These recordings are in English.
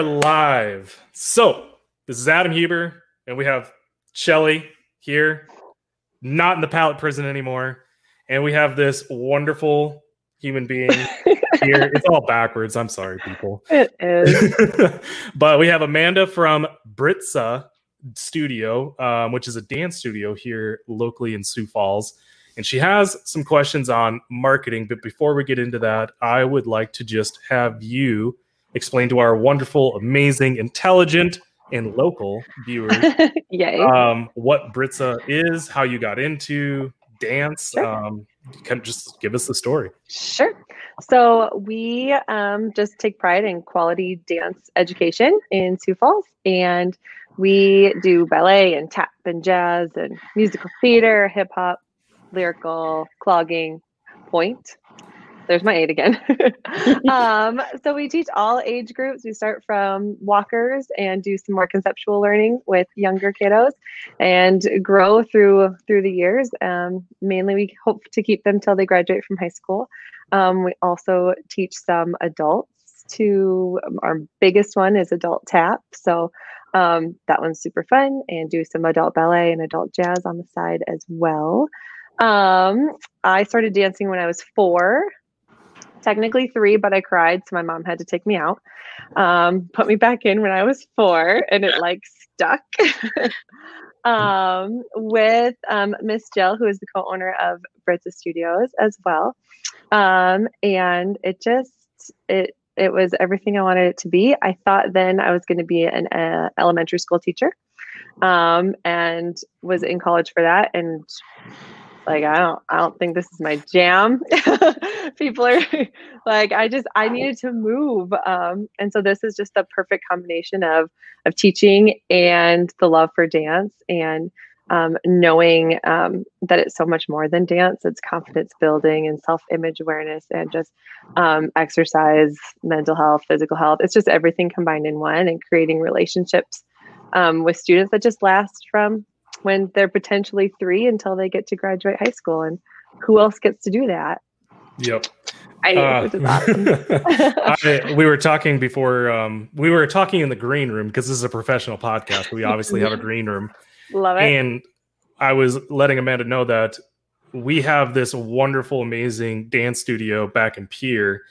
Are live. So, this is Adam Huber, and we have Shelly here, not in the pallet prison anymore. And we have this wonderful human being here. It's all backwards. I'm sorry, people. It is. but we have Amanda from Britza Studio, um, which is a dance studio here locally in Sioux Falls. And she has some questions on marketing. But before we get into that, I would like to just have you explain to our wonderful, amazing, intelligent, and local viewers Yay. um, what Britza is, how you got into dance. Sure. Um, of just give us the story. Sure. So we um, just take pride in quality dance education in Sioux Falls, and we do ballet and tap and jazz and musical theater, hip hop, lyrical, clogging, pointe. There's my eight again. um, so we teach all age groups. We start from walkers and do some more conceptual learning with younger kiddos, and grow through through the years. Um, mainly, we hope to keep them till they graduate from high school. Um, we also teach some adults. To um, our biggest one is adult tap. So um, that one's super fun, and do some adult ballet and adult jazz on the side as well. Um, I started dancing when I was four, technically three, but I cried, so my mom had to take me out. Um, put me back in when I was four, and it like stuck. um, with um, Miss Jill, who is the co-owner of Britza Studios as well, um, and it just it it was everything I wanted it to be. I thought then I was going to be an uh, elementary school teacher, um, and was in college for that, and like I don't I don't think this is my jam. People are like I just I needed to move. Um and so this is just the perfect combination of of teaching and the love for dance and um, knowing um, that it's so much more than dance. It's confidence building and self image awareness and just um, exercise, mental health, physical health. It's just everything combined in one and creating relationships um, with students that just last from when they're potentially three until they get to graduate high school. And who else gets to do that? Yep. I Uh, awesome. I, we were talking before. Um, we were talking in the green room because this is a professional podcast. We obviously have a green room, Love it. and I was letting Amanda know that we have this wonderful, amazing dance studio back in Pierre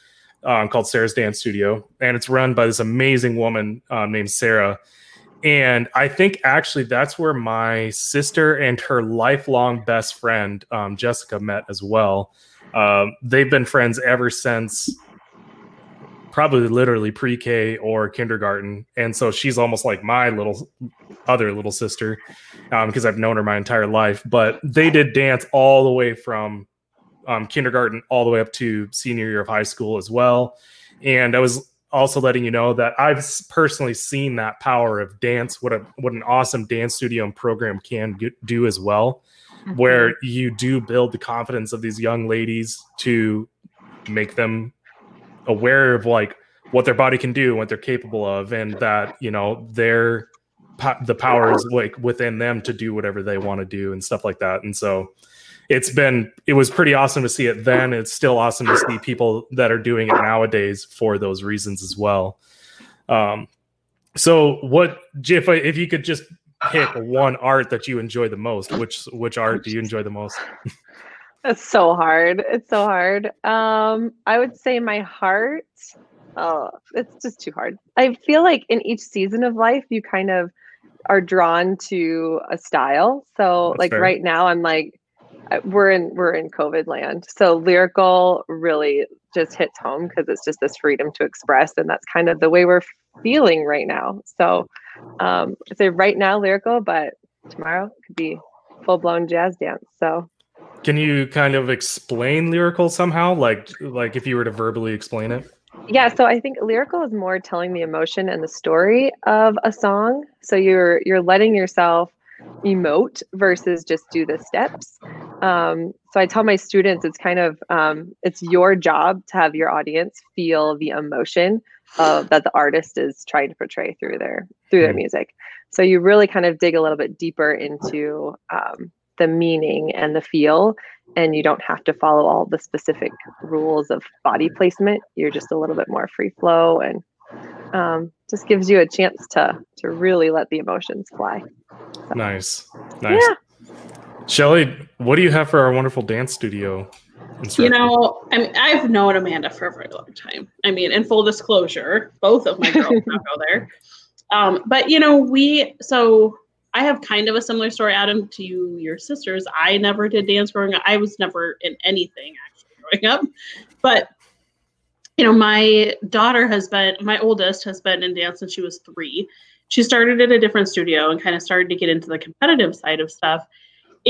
um, called Sarah's Dance Studio, and it's run by this amazing woman um, named Sarah. And I think actually that's where my sister and her lifelong best friend um, Jessica met as well. Um, they've been friends ever since probably literally pre-K or kindergarten, and so she's almost like my little other little sister because I've known her my entire life. But they did dance all the way from um, kindergarten all the way up to senior year of high school as well. And I was also letting you know that I've personally seen that power of dance, what a what an awesome dance studio and program can do as well, mm-hmm. where you do build the confidence of these young ladies to make them aware of like what their body can do, what they're capable of, and that you know their the power is like within them to do whatever they want to do and stuff like that. And so it's been it was pretty awesome to see it then. It's still awesome to see people that are doing it nowadays for those reasons as well. Um, so what if I, if you could just pick one art that you enjoy the most, which which art do you enjoy the most? That's so hard. It's so hard. Um, I would say my heart. Oh, it's just too hard. I feel like in each season of life, you kind of are drawn to a style. So, That's like fair. right now, I'm like, we're in we're in COVID land. So lyrical really just hits home because it's just this freedom to express, and that's kind of the way we're feeling right now. So, um, I'd say right now lyrical, but tomorrow could be full blown jazz dance. So. Can you kind of explain lyrical somehow? Like like if you were to verbally explain it? Yeah, so I think lyrical is more telling the emotion and the story of a song. So you're you're letting yourself emote versus just do the steps. Um, so I tell my students it's kind of um, it's your job to have your audience feel the emotion of that the artist is trying to portray through their through their Mm. music. So you really kind of dig a little bit deeper into um, the meaning and the feel and you don't have to follow all the specific rules of body placement. You're just a little bit more free flow and um, just gives you a chance to to really let the emotions fly. So. Nice, nice. Yeah. Shelly, what do you have for our wonderful dance studio? Instructor? You know, I mean, I've known Amanda for a very long time. I mean, in full disclosure, both of my girls now go there. Um, but you know, we so I have kind of a similar story, Adam, to you, your sisters. I never did dance growing up. I was never in anything actually growing up. But you know, my daughter has been my oldest has been in dance since she was three. She started at a different studio and kind of started to get into the competitive side of stuff.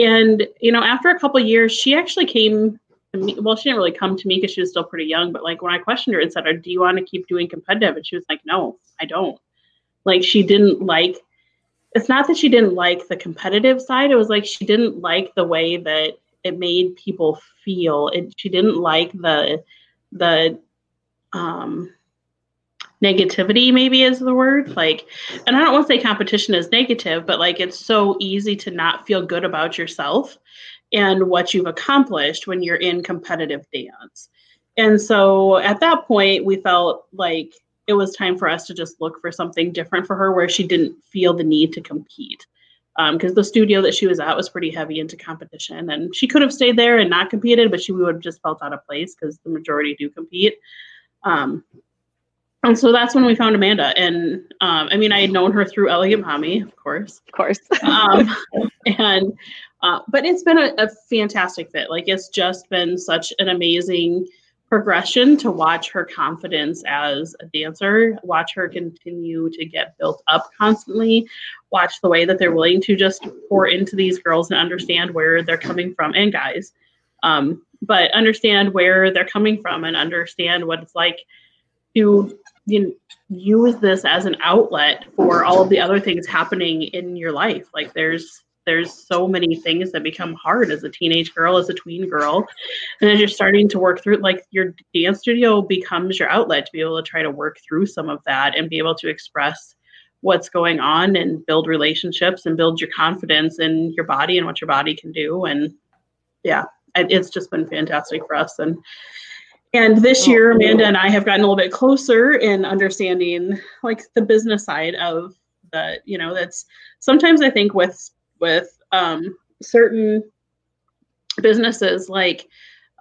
And you know, after a couple years, she actually came me. Well, she didn't really come to me because she was still pretty young. But like when I questioned her and said, "Do you want to keep doing competitive?" and she was like, "No, I don't." Like she didn't like it's not that she didn't like the competitive side. It was like she didn't like the way that it made people feel. It, she didn't like the the um, negativity. Maybe is the word. Like, and I don't want to say competition is negative, but like it's so easy to not feel good about yourself and what you've accomplished when you're in competitive dance. And so at that point, we felt like it was time for us to just look for something different for her where she didn't feel the need to compete because um, the studio that she was at was pretty heavy into competition and she could have stayed there and not competed but she would have just felt out of place because the majority do compete um, and so that's when we found amanda. And um, i mean i had known her through elegant mommy of course. Of course. Um, and uh, but it's been a, a fantastic fit. Like it's just been such an amazing progression to watch her confidence as a dancer, watch her continue to get built up constantly, watch the way that they're willing to just pour into these girls and understand where they're coming from and guys. Um, but understand where they're coming from and understand what it's like to you know, use this as an outlet for all of the other things happening in your life. Like there's there's so many things that become hard as a teenage girl, as a tween girl. And as you're starting to work through, like your dance studio becomes your outlet to be able to try to work through some of that and be able to express what's going on and build relationships and build your confidence in your body and what your body can do. And yeah, it's just been fantastic for us. And and this oh, year, Amanda and I have gotten a little bit closer in understanding like the business side of the, you know, that's sometimes I think with with um, certain businesses like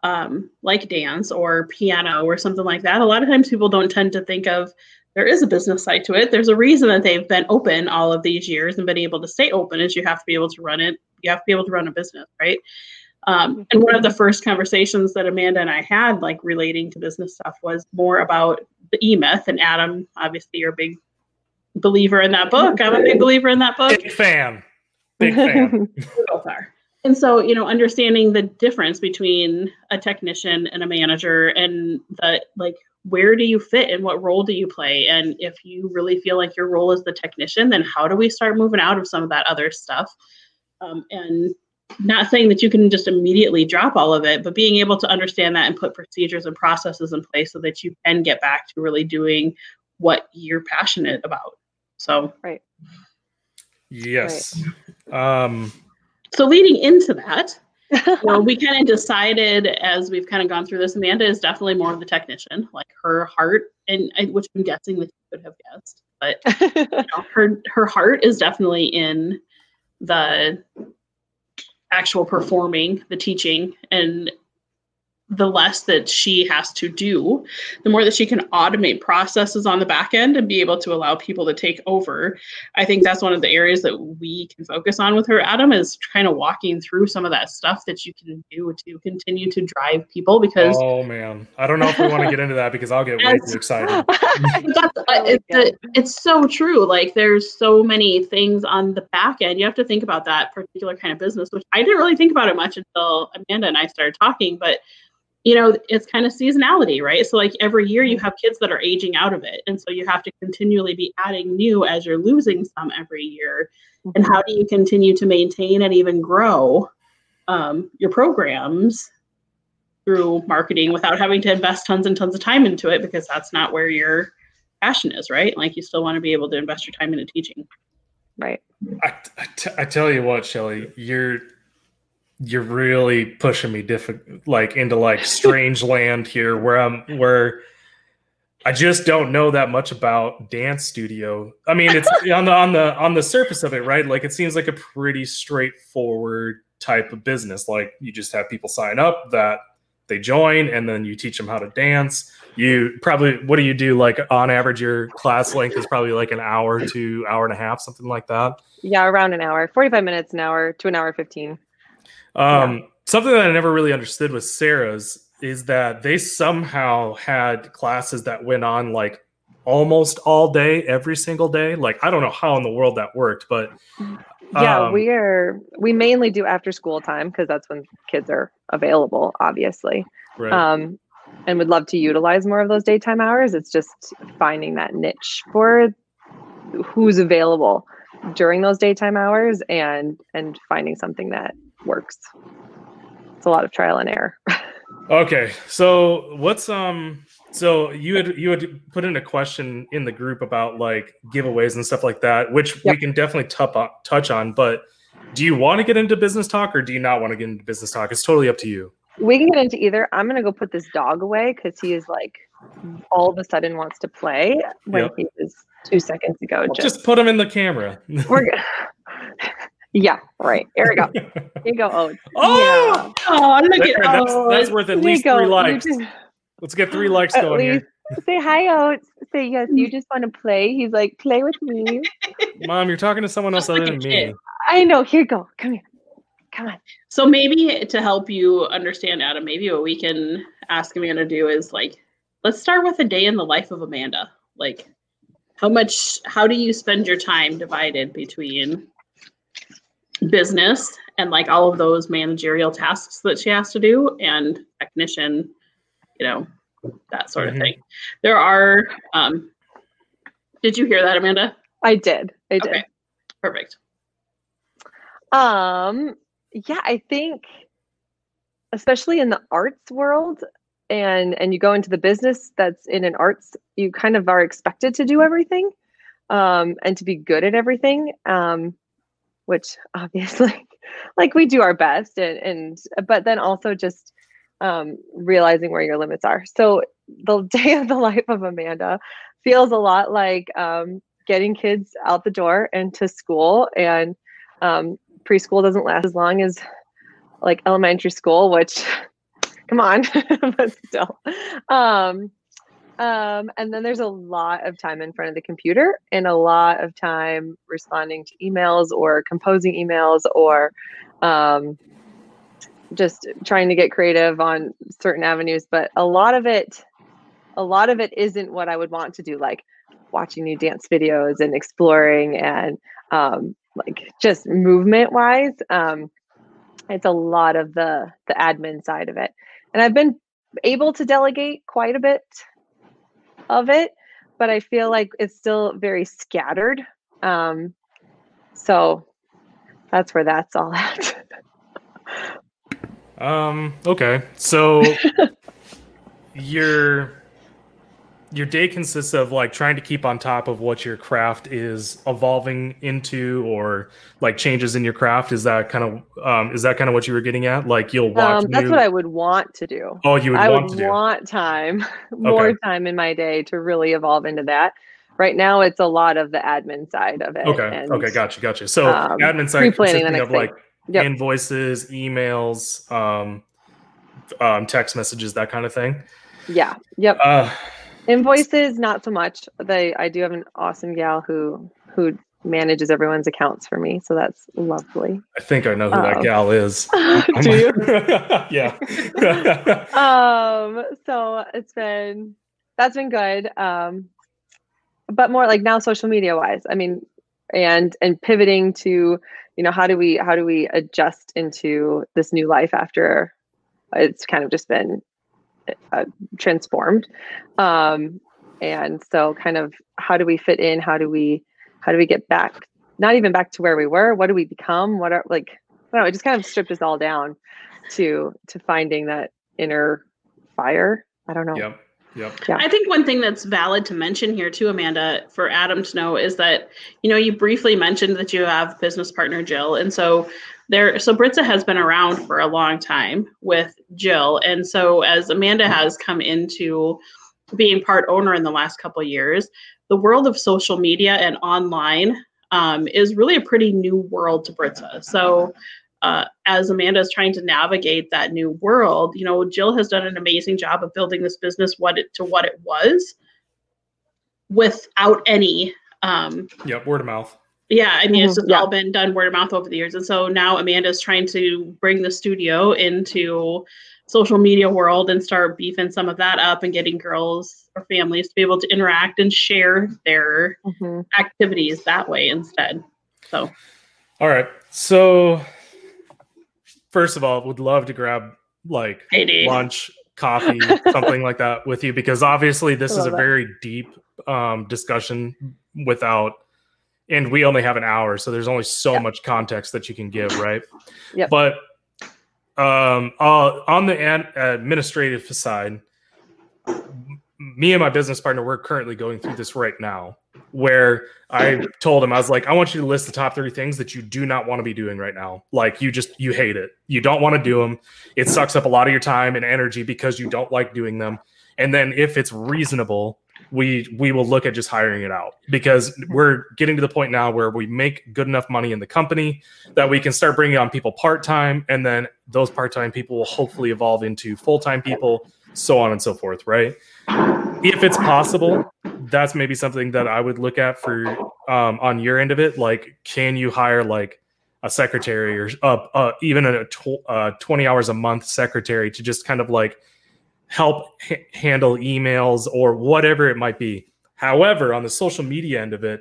um, like dance or piano or something like that. A lot of times people don't tend to think of there is a business side to it. There's a reason that they've been open all of these years and been able to stay open is you have to be able to run it. You have to be able to run a business, right? Um, and one of the first conversations that Amanda and I had, like relating to business stuff, was more about the E Myth. And Adam, obviously, you're a big believer in that book. I'm a big believer in that book. Big fan. Big fan. both are. And so, you know, understanding the difference between a technician and a manager and the like where do you fit and what role do you play? And if you really feel like your role is the technician, then how do we start moving out of some of that other stuff? Um, and not saying that you can just immediately drop all of it, but being able to understand that and put procedures and processes in place so that you can get back to really doing what you're passionate about. So, right. Yes. Right. Um, so leading into that, well, we kind of decided as we've kind of gone through this, Amanda is definitely more of the technician, like her heart, and which I'm guessing that you could have guessed, but you know, her her heart is definitely in the actual performing, the teaching, and the less that she has to do, the more that she can automate processes on the back end and be able to allow people to take over. I think that's one of the areas that we can focus on with her, Adam, is kind of walking through some of that stuff that you can do to continue to drive people because Oh man. I don't know if we want to get into that because I'll get way too excited. that's, uh, it's, it's so true. Like there's so many things on the back end. You have to think about that particular kind of business, which I didn't really think about it much until Amanda and I started talking, but you know, it's kind of seasonality, right? So, like every year, you have kids that are aging out of it. And so you have to continually be adding new as you're losing some every year. And how do you continue to maintain and even grow um, your programs through marketing without having to invest tons and tons of time into it? Because that's not where your passion is, right? Like you still want to be able to invest your time into teaching. Right. I, I, t- I tell you what, Shelly, you're you're really pushing me different like into like strange land here where I'm where I just don't know that much about dance studio. I mean, it's on the on the on the surface of it, right? Like it seems like a pretty straightforward type of business. Like you just have people sign up that they join and then you teach them how to dance. You probably what do you do like on average your class length is probably like an hour to hour and a half, something like that. Yeah, around an hour, 45 minutes an hour to an hour 15. Um yeah. something that I never really understood with Sarah's is that they somehow had classes that went on like almost all day every single day like i don't know how in the world that worked but yeah um, we are we mainly do after school time because that's when kids are available obviously right. um and would love to utilize more of those daytime hours it's just finding that niche for who's available during those daytime hours and and finding something that works it's a lot of trial and error Okay, so what's um so you had you had put in a question in the group about like giveaways and stuff like that, which yep. we can definitely tup- touch on. But do you want to get into business talk or do you not want to get into business talk? It's totally up to you. We can get into either. I'm gonna go put this dog away because he is like all of a sudden wants to play when yep. he was two seconds ago. Well, just, just, put him in the camera. we're good. Yeah, right. Here we go. Here you go, Oats. Oh, yeah. oh look there, at that's, Oats. That's worth at least three likes. Just, Let's get three likes going least, here. Say hi, Oats. Say yes. You just want to play. He's like, play with me. Mom, you're talking to someone else other than me. I know. Here you go. Come here. Come on. So maybe to help you understand, Adam, maybe what we can ask Amanda to do is like, let's start with a day in the life of Amanda. Like, how much? How do you spend your time divided between business and like all of those managerial tasks that she has to do and technician you know that sort of mm-hmm. thing. There are um did you hear that amanda? I did. I did. Okay. perfect. Um yeah i think especially in the arts world and and you go into the business that's in an arts you kind of are expected to do everything um and to be good at everything um which obviously like we do our best and, and but then also just um, realizing where your limits are. So the day of the life of amanda feels a lot like um, getting kids out the door and to school and um, preschool doesn't last as long as like elementary school which come on but still. Um, um, and then there's a lot of time in front of the computer and a lot of time responding to emails or composing emails or um, just trying to get creative on certain avenues. But a lot of it, a lot of it isn't what I would want to do, like watching new dance videos and exploring and um, like just movement wise. Um, it's a lot of the the admin side of it, and I've been able to delegate quite a bit of it, but I feel like it's still very scattered. Um, so that's where that's all at. um, okay. So you're your day consists of like trying to keep on top of what your craft is evolving into or like changes in your craft. Is that kind of um is that kind of what you were getting at? Like you'll watch um, that's new... what i would want to do. Oh you would i want would want time more okay. time in my day to really evolve into that. Right now it's a lot of the admin side of it okay and, okay gotcha gotcha. So um, admin side consisting of like yep. invoices emails um, um text messages that kind of thing? Yeah yep. Uh, Invoices, not so much. They I do have an awesome gal who who manages everyone's accounts for me, so that's lovely. I think I know who um, that gal is. do you? yeah. um. So it's been that's been good. Um, but more like now social media wise. I mean, and and pivoting to you know how do we how do we adjust into this new life after it's kind of just been uh, transformed um, and so kind of how do we fit in how do we how do we get back not even back to where we were what do we become what are like i don't know it just kind of stripped us all down to to finding that inner fire i don't know yep Yep. Yeah. I think one thing that's valid to mention here too, Amanda, for Adam to know is that, you know, you briefly mentioned that you have business partner Jill. And so there so Britza has been around for a long time with Jill. And so as Amanda has come into being part owner in the last couple years, the world of social media and online um, is really a pretty new world to Britza. So, uh, as Amanda is trying to navigate that new world, you know, Jill has done an amazing job of building this business what it to what it was, without any. Um, yep, word of mouth. Yeah, I mean, mm-hmm. it's just yeah. all been done word of mouth over the years, and so now Amanda's trying to bring the studio into social media world and start beefing some of that up and getting girls or families to be able to interact and share their mm-hmm. activities that way instead. So, all right. So, first of all, would love to grab like hey, lunch, coffee, something like that with you because obviously this is a that. very deep um, discussion without and we only have an hour so there's only so much context that you can give right? Yep. but um, uh, on the ad- administrative side me and my business partner we're currently going through this right now where i told him i was like i want you to list the top 30 things that you do not want to be doing right now. Like you just you hate it. You don't want to do them it sucks up a lot of your time and energy because you don't like doing them. And then if it's reasonable we we will look at just hiring it out because we're getting to the point now where we make good enough money in the company that we can start bringing on people part-time and then those part-time people will hopefully evolve into full-time people so on and so forth right? If it's possible that's maybe something that i would look at for um, on your end of it. Like can you hire like a secretary or uh, uh, even a tw- uh, 20 hours a month secretary to just kind of like help h- handle emails or whatever it might be. However, on the social media end of it,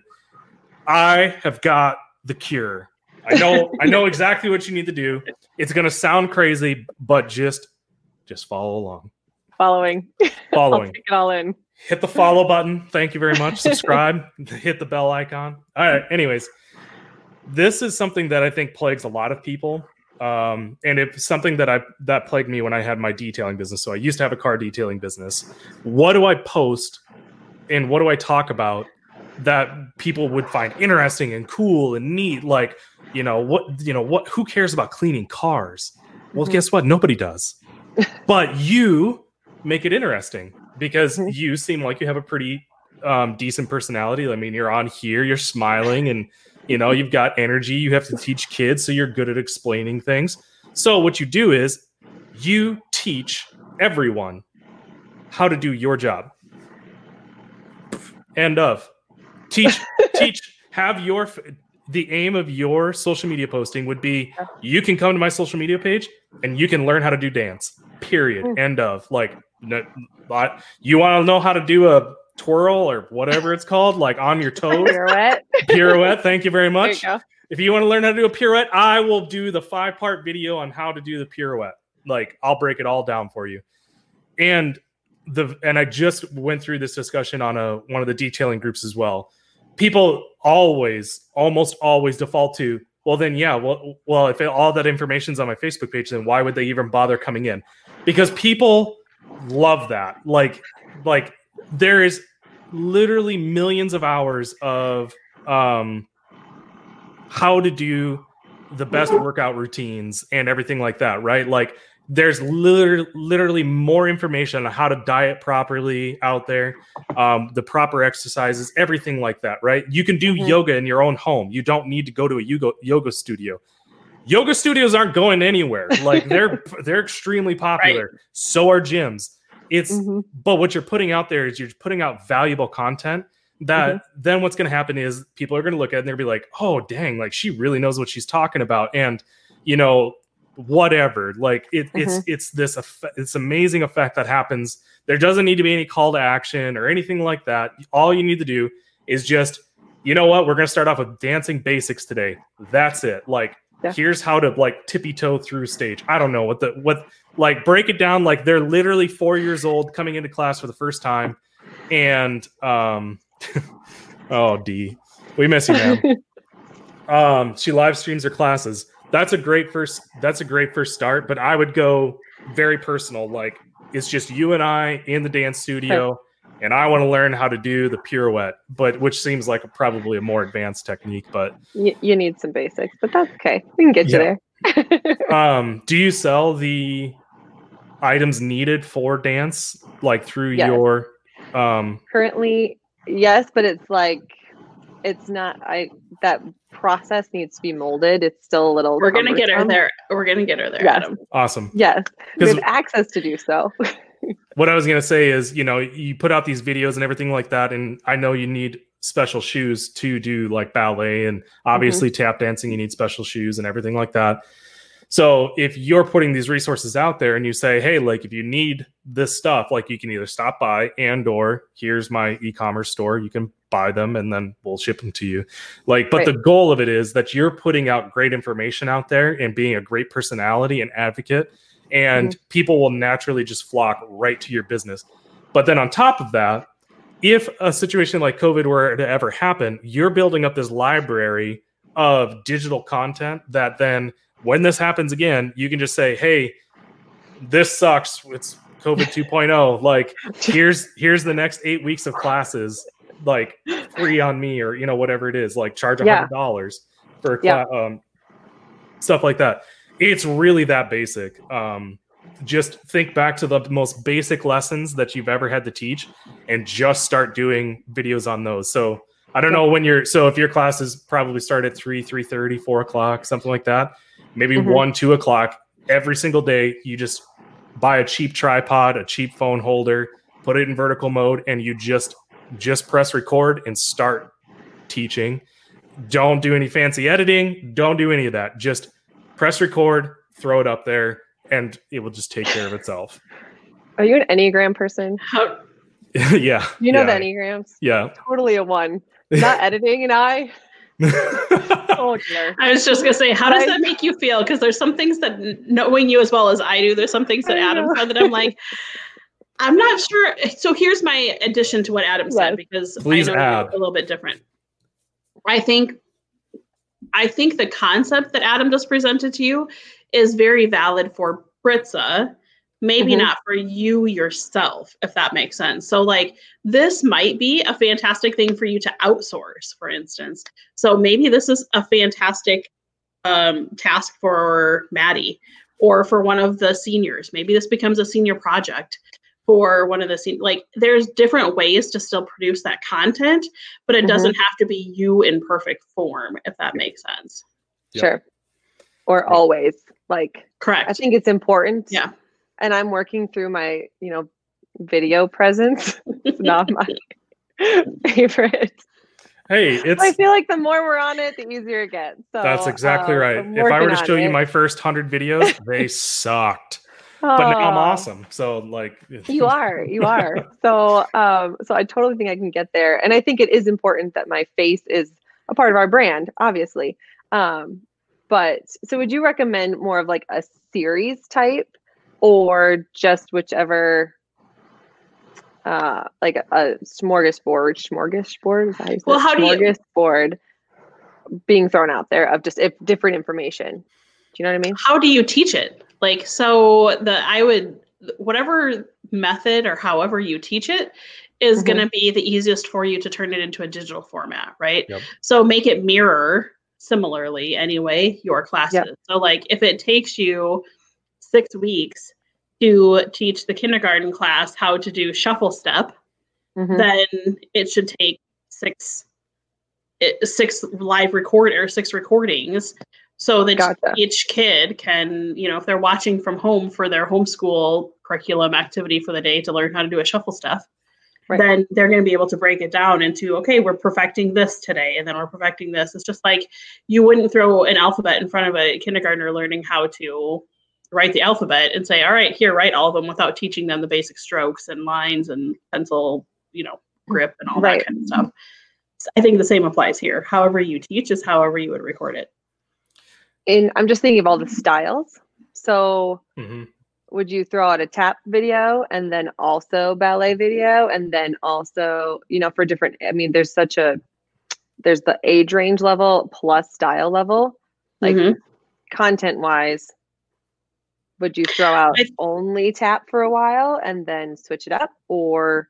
I have got the cure. I know I know exactly what you need to do. It's going to sound crazy, but just just follow along. Following. Following. take it all in. Hit the follow button. Thank you very much. Subscribe. Hit the bell icon. All right. Anyways, this is something that I think plagues a lot of people um, and it's something that I that plagued me when I had my detailing business. So I used to have a car detailing business. What do I post and what do I talk about that people would find interesting and cool and neat? Like, you know, what you know, what who cares about cleaning cars? Well, mm-hmm. guess what? Nobody does. but you make it interesting because mm-hmm. you seem like you have a pretty um, decent personality. I mean, you're on here, you're smiling and you know, you've got energy, you have to teach kids, so you're good at explaining things. So what you do is you teach everyone how to do your job. End of. Teach teach have your the aim of your social media posting would be you can come to my social media page and you can learn how to do dance. Period. Hmm. End of. Like you want to know how to do a twirl or whatever it's called, like on your toes. Pirouette. pirouette. Thank you very much. You if you want to learn how to do a pirouette, I will do the five part video on how to do the pirouette. Like I'll break it all down for you. And the and I just went through this discussion on a one of the detailing groups as well. People always, almost always default to, well, then yeah, well, well, if all that information's on my Facebook page, then why would they even bother coming in? Because people love that. Like, like there is literally millions of hours of um, how to do the best workout routines and everything like that, right? Like there's literally, literally more information on how to diet properly out there, um, the proper exercises, everything like that, right? You can do mm-hmm. yoga in your own home. You don't need to go to a yoga yoga studio. Yoga studios aren't going anywhere. Like they're they're extremely popular. Right. So are gyms. It's mm-hmm. but what you're putting out there is you're putting out valuable content that mm-hmm. then what's going to happen is people are going to look at it and they'll be like, "Oh, dang, like she really knows what she's talking about." And you know, whatever. Like it, mm-hmm. it's it's this effect, it's amazing effect that happens. There doesn't need to be any call to action or anything like that. All you need to do is just, you know what, we're going to start off with dancing basics today. That's it. Like yeah. here's how to like tippy toe through stage. I don't know what the what like break it down like they're literally four years old coming into class for the first time. And um oh d we miss you man um she live streams her classes. That's a great first that's a great first start but i would go very personal like it's just you and i in the dance studio and i want to learn how to do the pirouette but which seems like a, probably a more advanced technique but you, you need some basics but that's okay. We can get yeah. you there. Um do you sell the items needed for dance like through yes. your Um, Currently, yes, but it's like it's not. I that process needs to be molded. It's still a little. We're gonna get her there. We're gonna get her there, Yes. Adam. awesome. Yes, we 'Cause- have access to do so. what I was gonna say is, you know, you put out these videos and everything like that, and I know you need special shoes to do like ballet and obviously tap dancing. You need special shoes and everything like that. So if you're putting these resources out there and you say, hey, like if you need this stuff, like you can either stop by and or here's my e-commerce store, you can buy them and then we'll ship them to you. Like, but Right. the goal of it is that you're putting out great information out there and being a great personality and advocate and mm-hmm. people will naturally just flock right to your business. But then on top of that, if a situation like COVID were to ever happen, you're building up this library of digital content that then when this happens again, you can just say, "Hey, this sucks. It's COVID 2.0. Like here's here's the next 8 weeks of classes like free on me or you know whatever it is, like charge a Yeah. $100 for a Yeah. um stuff like that. It's really that basic. Um just think back to the most basic lessons that you've ever had to teach and just start doing videos on those. So I don't know when you're so if your classes probably start at 3, 3 4 o'clock, something like that. Maybe Mhm. one, two o'clock every single day. You just buy a cheap tripod, a cheap phone holder, put it in vertical mode, and you just just press record and start teaching. Don't do any fancy editing. Don't do any of that. Just press record, throw it up there, and it will just take care of itself. Are you an Enneagram person? Yeah. You know yeah, the Enneagrams? Yeah. Totally a one. Not editing and I. Oh dear. I was just gonna say, how does I that make you feel? Because there's some things that, knowing you as well as I do, there's some things that I Adam know. said that I'm like, I'm not sure. So here's my addition to what Adam said Yes. because Please I know add. you're a little bit different. I think, I think the concept that Adam just presented to you is very valid for Britza, maybe Mhm. not for you yourself, if that makes sense. So, like, this might be a fantastic thing for you to outsource, for instance. So, maybe this is a fantastic um, task for Maddie or for one of the seniors. Maybe this becomes a senior project for one of the sen- like there's different ways to still produce that content but it Mhm. doesn't have to be you in perfect form if that makes sense Yep. Sure. Or always. Like correct I think it's important. Yeah. And I'm working through my, you know, video presence. it's not my favorite. hey, it's I feel like the more we're on it, the easier it gets. So that's exactly uh, right. If I were to show you it. my first hundred videos, they sucked. Oh. But now I'm awesome. So like you are you are so um so i totally think i can get there and i think it is important that my face is a part of our brand obviously um but so would you recommend more of like a series type or just whichever uh like a, a smorgasbord smorgasbord? Is that how you say Well, how do you- smorgasbord being thrown out there of just if different information. Do you know what i mean? How do you teach it? Like so the i would whatever method or however you teach it is Mhm. going to be the easiest for you to turn it into a digital format right? Yep. so make it mirror similarly anyway your classes. So like if it takes you six weeks to teach the kindergarten class how to do shuffle step Mhm. then it should take six six live record or six recordings so that Gotcha. each kid can you know if they're watching from home for their homeschool curriculum activity for the day to learn how to do a shuffle step Right. then they're going to be able to break it down into okay we're perfecting this today and then we're perfecting this it's just like you wouldn't throw an alphabet in front of a kindergartner learning how to write the alphabet and say all right here write all of them without teaching them the basic strokes and lines and pencil you know grip and all Right. that kind of stuff So i think the same applies here however you teach is however you would record it and i'm just thinking of all the styles so Mhm. would you throw out a tap video and then also ballet video and then also you know for different i mean there's such a there's the age range level plus style level like Mhm. content wise would you throw out I- only tap for a while and then switch it up or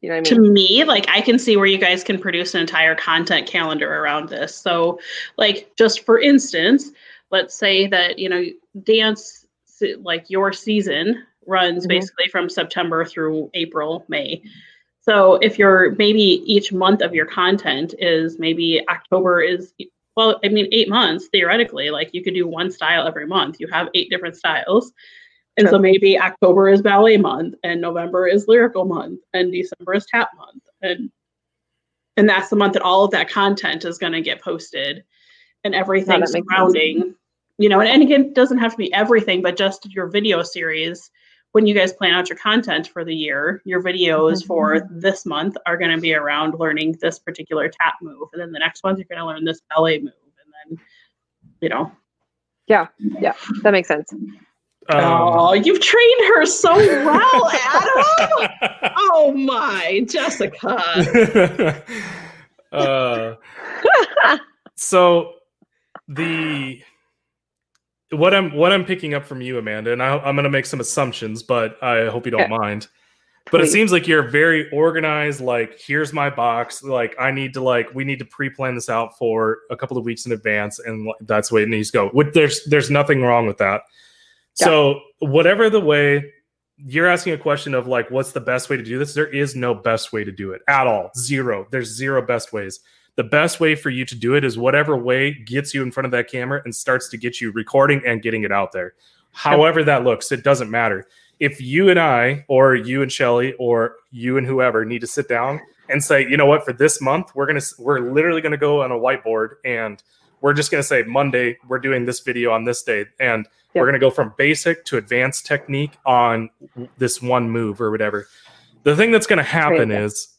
you know what i to me like i can see where you guys can produce an entire content calendar around this so like just for instance let's say that you know dance like your season runs Mhm. basically from September through April, May. So if you're maybe each month of your content is maybe October is well, I mean eight months theoretically, like you could do one style every month. You have eight different styles. And so maybe October is ballet month and November is lyrical month and December is tap month. And and that's the month that all of that content is going to get posted and everything surrounding you know and, and again it doesn't have to be everything but just your video series when you guys plan out your content for the year your videos Mhm. for this month are going to be around learning this particular tap move and then the next ones, you're going to learn this ballet move and then you know Yeah. Yeah. That makes sense. Um, oh you've trained her so well adam oh my jessica uh, so the what I'm what I'm picking up from you, Amanda, and I, I'm going to make some assumptions, but I hope you don't Okay. mind. But it seems like you're very organized. Like, here's my box. Like, I need to like we need to pre-plan this out for a couple of weeks in advance, and that's the way it needs to go. With there's there's nothing wrong with that. Yeah. So whatever the way you're asking a question of like what's the best way to do this, there is no best way to do it at all. Zero. There's zero best ways the best way for you to do it is whatever way gets you in front of that camera and starts to get you recording and getting it out there. However that looks, it doesn't matter. If you and I, or you and Shelly, or you and whoever need to sit down and say, you know what, for this month, we're gonna we're literally gonna go on a whiteboard and we're just gonna say Monday, we're doing this video on this day, and Yep. we're gonna go from basic to advanced technique on this one move or whatever. The thing that's gonna happen is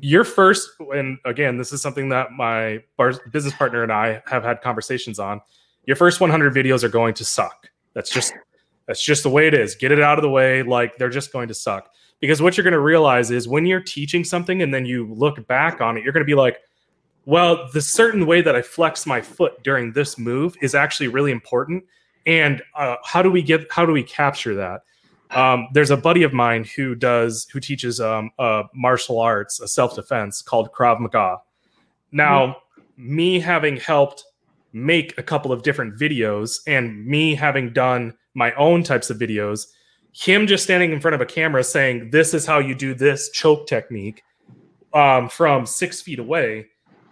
your first and again this is something that my bar, business partner and i have had conversations on. Your first 100 videos are going to suck. That's just that's just the way it is. Get it out of the way. Like they're just going to suck. Because what you're going to realize is when you're teaching something and then you look back on it you're going to be like well the certain way that i flex my foot during this move is actually really important. And uh, how do we get how do we capture that um, there's a buddy of mine who does who teaches um, uh, martial arts, a self defense called Krav Maga. Now, me having helped make a couple of different videos, and me having done my own types of videos, him just standing in front of a camera saying, "This is how you do this choke technique," um, from six feet away.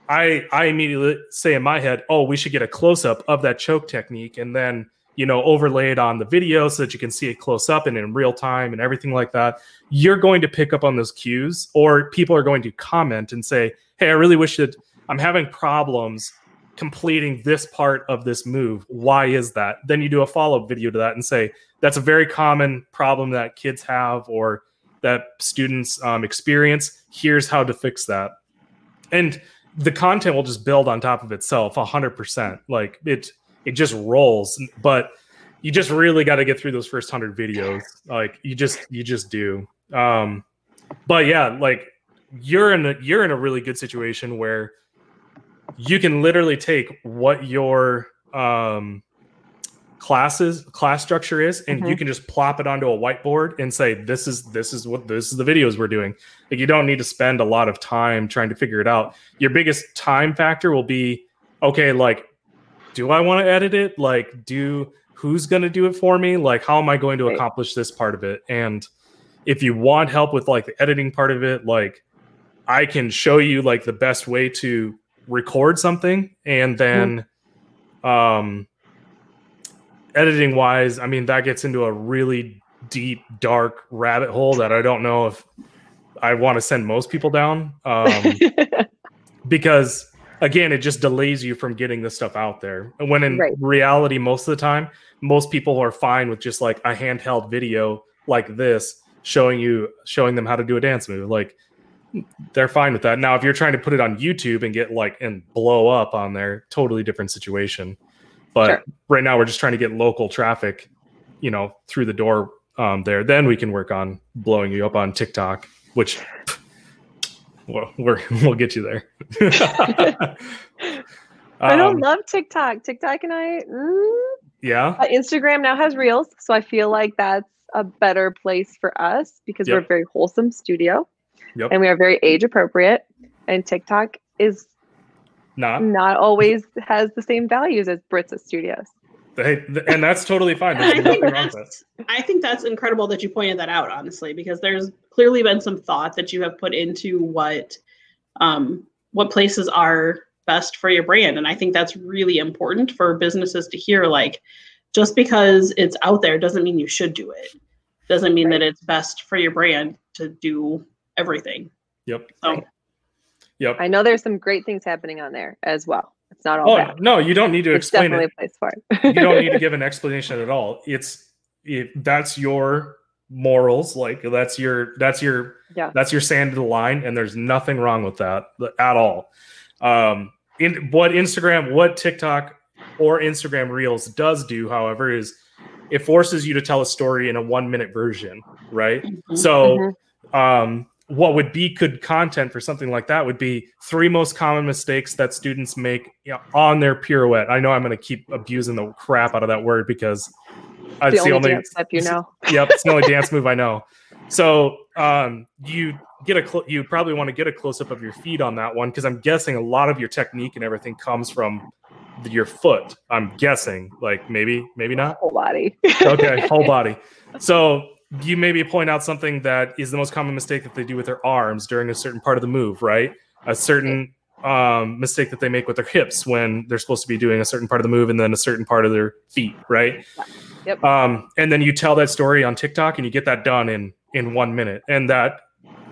I I immediately say in my head, "Oh, we should get a close up of that choke technique," and then you know overlay it on the video so that you can see it close up and in real time and everything like that you're going to pick up on those cues or people are going to comment and say hey i really wish that i'm having problems completing this part of this move. Why is that? Then you do a follow-up video to that and say that's a very common problem that kids have or that students um, experience. Here's how to fix that. And the content will just build on top of itself 100% like it it just rolls but you just really got to get through those first 100 videos. Like you just you just do. Um but yeah like you're in a you're in a really good situation where you can literally take what your um classes class structure is and you Mhm. can just plop it onto a whiteboard and say this is this is what this is the videos we're doing. Like you don't need to spend a lot of time trying to figure it out. Your biggest time factor will be okay like do i want to edit it? Like do who's going to do it for me? Like how am i going to accomplish this part of it? And if you want help with like the editing part of it like i can show you like the best way to record something and then um editing wise i mean that gets into a really deep dark rabbit hole that i don't know if i want to send most people down um because again it just delays you from getting this stuff out there and when in Right. reality most of the time most people are fine with just like a handheld video like this showing you showing them how to do a dance move like they're fine with that now if you're trying to put it on youtube and get like and blow up on there totally different situation but Sure. right now we're just trying to get local traffic you know through the door um, there then we can work on blowing you up on tiktok which well, we're, we'll get you there I don't Um, love TikTok. TikTok and I, mm, yeah uh, Instagram now has Reels, so I feel like that's a better place for us because we're a very wholesome studio, Yep. and we are very age appropriate. And TikTok is not not always has the same values as Britza Studios. Hey, th- and that's totally fine. And I think nothing wrong with that's I think that's incredible that you pointed that out, honestly, because there's clearly been some thought that you have put into what um, what places are best for your brand, and I think that's really important for businesses to hear. Like, just because it's out there doesn't mean you should do it. Doesn't mean that it's best for your brand to do everything. Yep. So Right. Yep. I know there's some great things happening on there as well. It's not all Oh bad. no, you don't need to It's explain definitely it. a place for it. you don't need to give an explanation at all. It's it, that's your morals, like that's your that's your Yeah. that's your sand to the line, and there's nothing wrong with that at all. Um, in what Instagram, what TikTok or Instagram Reels does do, however, is it forces you to tell a story in a one minute version, right? mhm. So, um, what would be good content for something like that would be three most common mistakes that students make on their pirouette. I know I'm going to keep abusing the crap out of that word because the it's only, dance step you know. yep, it's the only dance move I know. So, um, you get a cl- you probably want to get a close up of your feet on that one because I'm guessing a lot of your technique and everything comes from the- your foot. I'm guessing, like maybe, maybe not Whole body. okay, whole body. So you maybe point out something that is the most common mistake that they do with their arms during a certain part of the move, right? A certain um, mistake that they make with their hips when they're supposed to be doing a certain part of the move and then a certain part of their feet, right? Yep. Um, and then you tell that story on TikTok and you get that done in in one minute, and that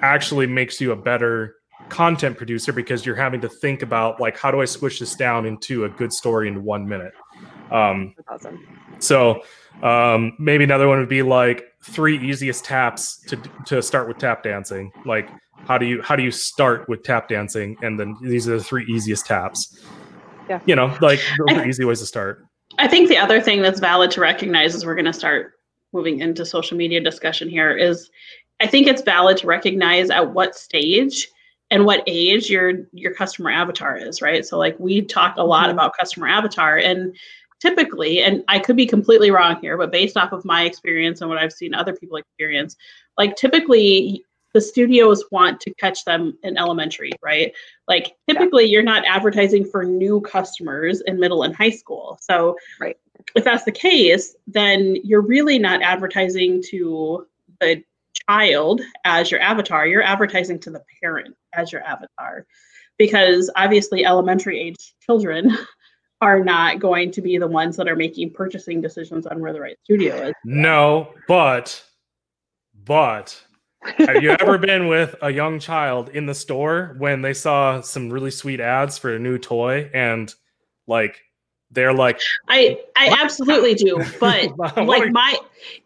actually makes you a better content producer because you're having to think about like how do I squish this down into a good story in one minute. Um, That's awesome. so um, maybe another one would be like three easiest taps to to start with tap dancing. Like how do you how do you start with tap dancing? And then these are the three easiest taps. Yeah. You know, like those are easy ways to start. I think the other thing that's valid to recognize as we're going to start moving into social media discussion here is I think it's valid to recognize at what stage and what age your your customer avatar is, right? So like we talk a lot Mhm. about customer avatar and typically and I could be completely wrong here, but based off of my experience and what I've seen other people experience, like typically the studios want to catch them in elementary, right? Like typically you're not advertising for new customers in middle and high school. So Right. if that's the case, then you're really not advertising to the child as your avatar. You're advertising to the parent as your avatar. Because obviously elementary age children are not going to be the ones that are making purchasing decisions on where the right studio is. No, but but have you ever been with a young child in the store when they saw some really sweet ads for a new toy and like they're like I I absolutely do, but like my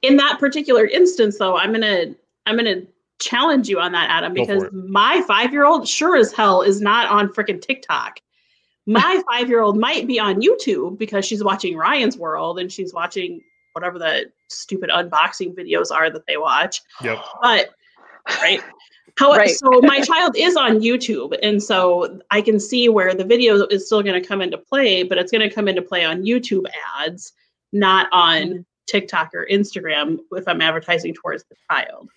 in that particular instance though i'm gonna i'm gonna challenge you on that adam because my five-year-old sure as hell is not on freaking tiktok my five-year-old might be on youtube because she's watching ryan's world and she's watching whatever the stupid unboxing videos are that they watch yep but right how Right. so my child is on youtube and so i can see where the video is still going to come into play but it's going to come into play on youtube ads not on tiktok or instagram if i'm advertising towards the child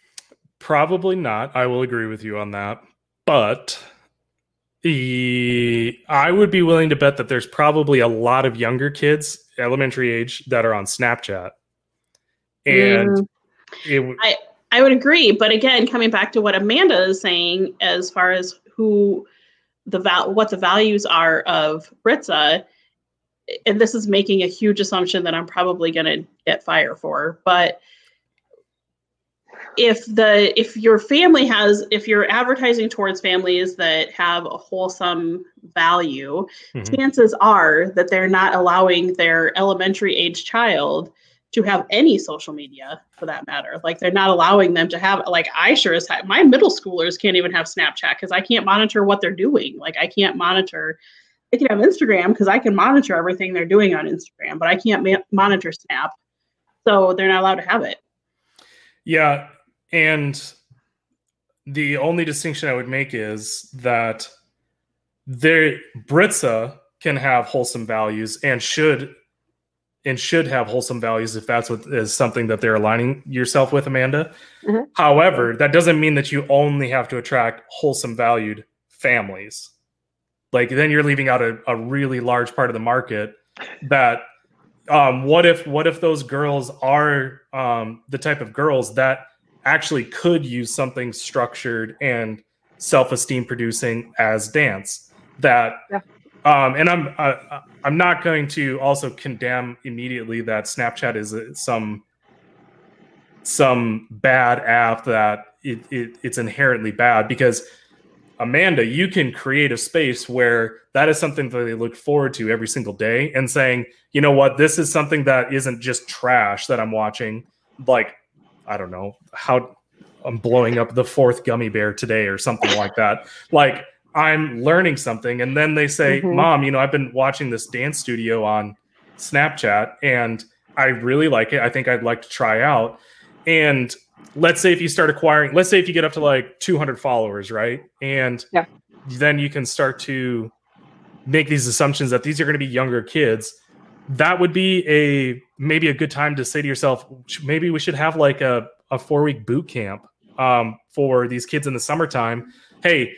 Probably not. I will agree with you on that. But I would be willing to bet that there's probably a lot of younger kids, elementary age, that are on Snapchat. And Mm. it w- I would agree, but again, coming back to what Amanda is saying, as far as who the val- what the values are of Britza, and this is making a huge assumption that I'm probably going to get fire for, but if the if your family has if you're advertising towards families that have a wholesome value Mhm. chances are that they're not allowing their elementary age child to have any social media for that matter. Like they're not allowing them to have like I sure as my middle schoolers can't even have Snapchat because I can't monitor what they're doing. Like I can't monitor. They can have Instagram because I can monitor everything they're doing on Instagram, but I can't ma- monitor Snap. So they're not allowed to have it. Yeah, and the only distinction I would make is that there Britza can have wholesome values and should and should have wholesome values if that's what is something that they're aligning yourself with, Amanda. Mhm. However, that doesn't mean that you only have to attract wholesome valued families. Like then you're leaving out a, a really large part of the market that um, what if what if those girls are um, the type of girls that actually could use something structured and self-esteem producing as dance that Yeah. um, and i'm uh, i'm not going to also condemn immediately that snapchat is uh, some some bad app that it, it it's inherently bad because Amanda, you can create a space where that is something that they look forward to every single day and saying, you know what, this is something that isn't just trash that I'm watching. Like, I don't know how I'm blowing up the fourth gummy bear today or something like that. Like, I'm learning something. And then they say, Mhm. Mom, you know, I've been watching this dance studio on Snapchat and I really like it. I think I'd like to try out. And let's say if you start acquiring, let's say if you get up to like 200 followers, right? And Yeah. then you can start to make these assumptions that these are going to be younger kids. That would be a maybe a good time to say to yourself, maybe we should have like a, a four week boot camp um, for these kids in the summertime. Hey,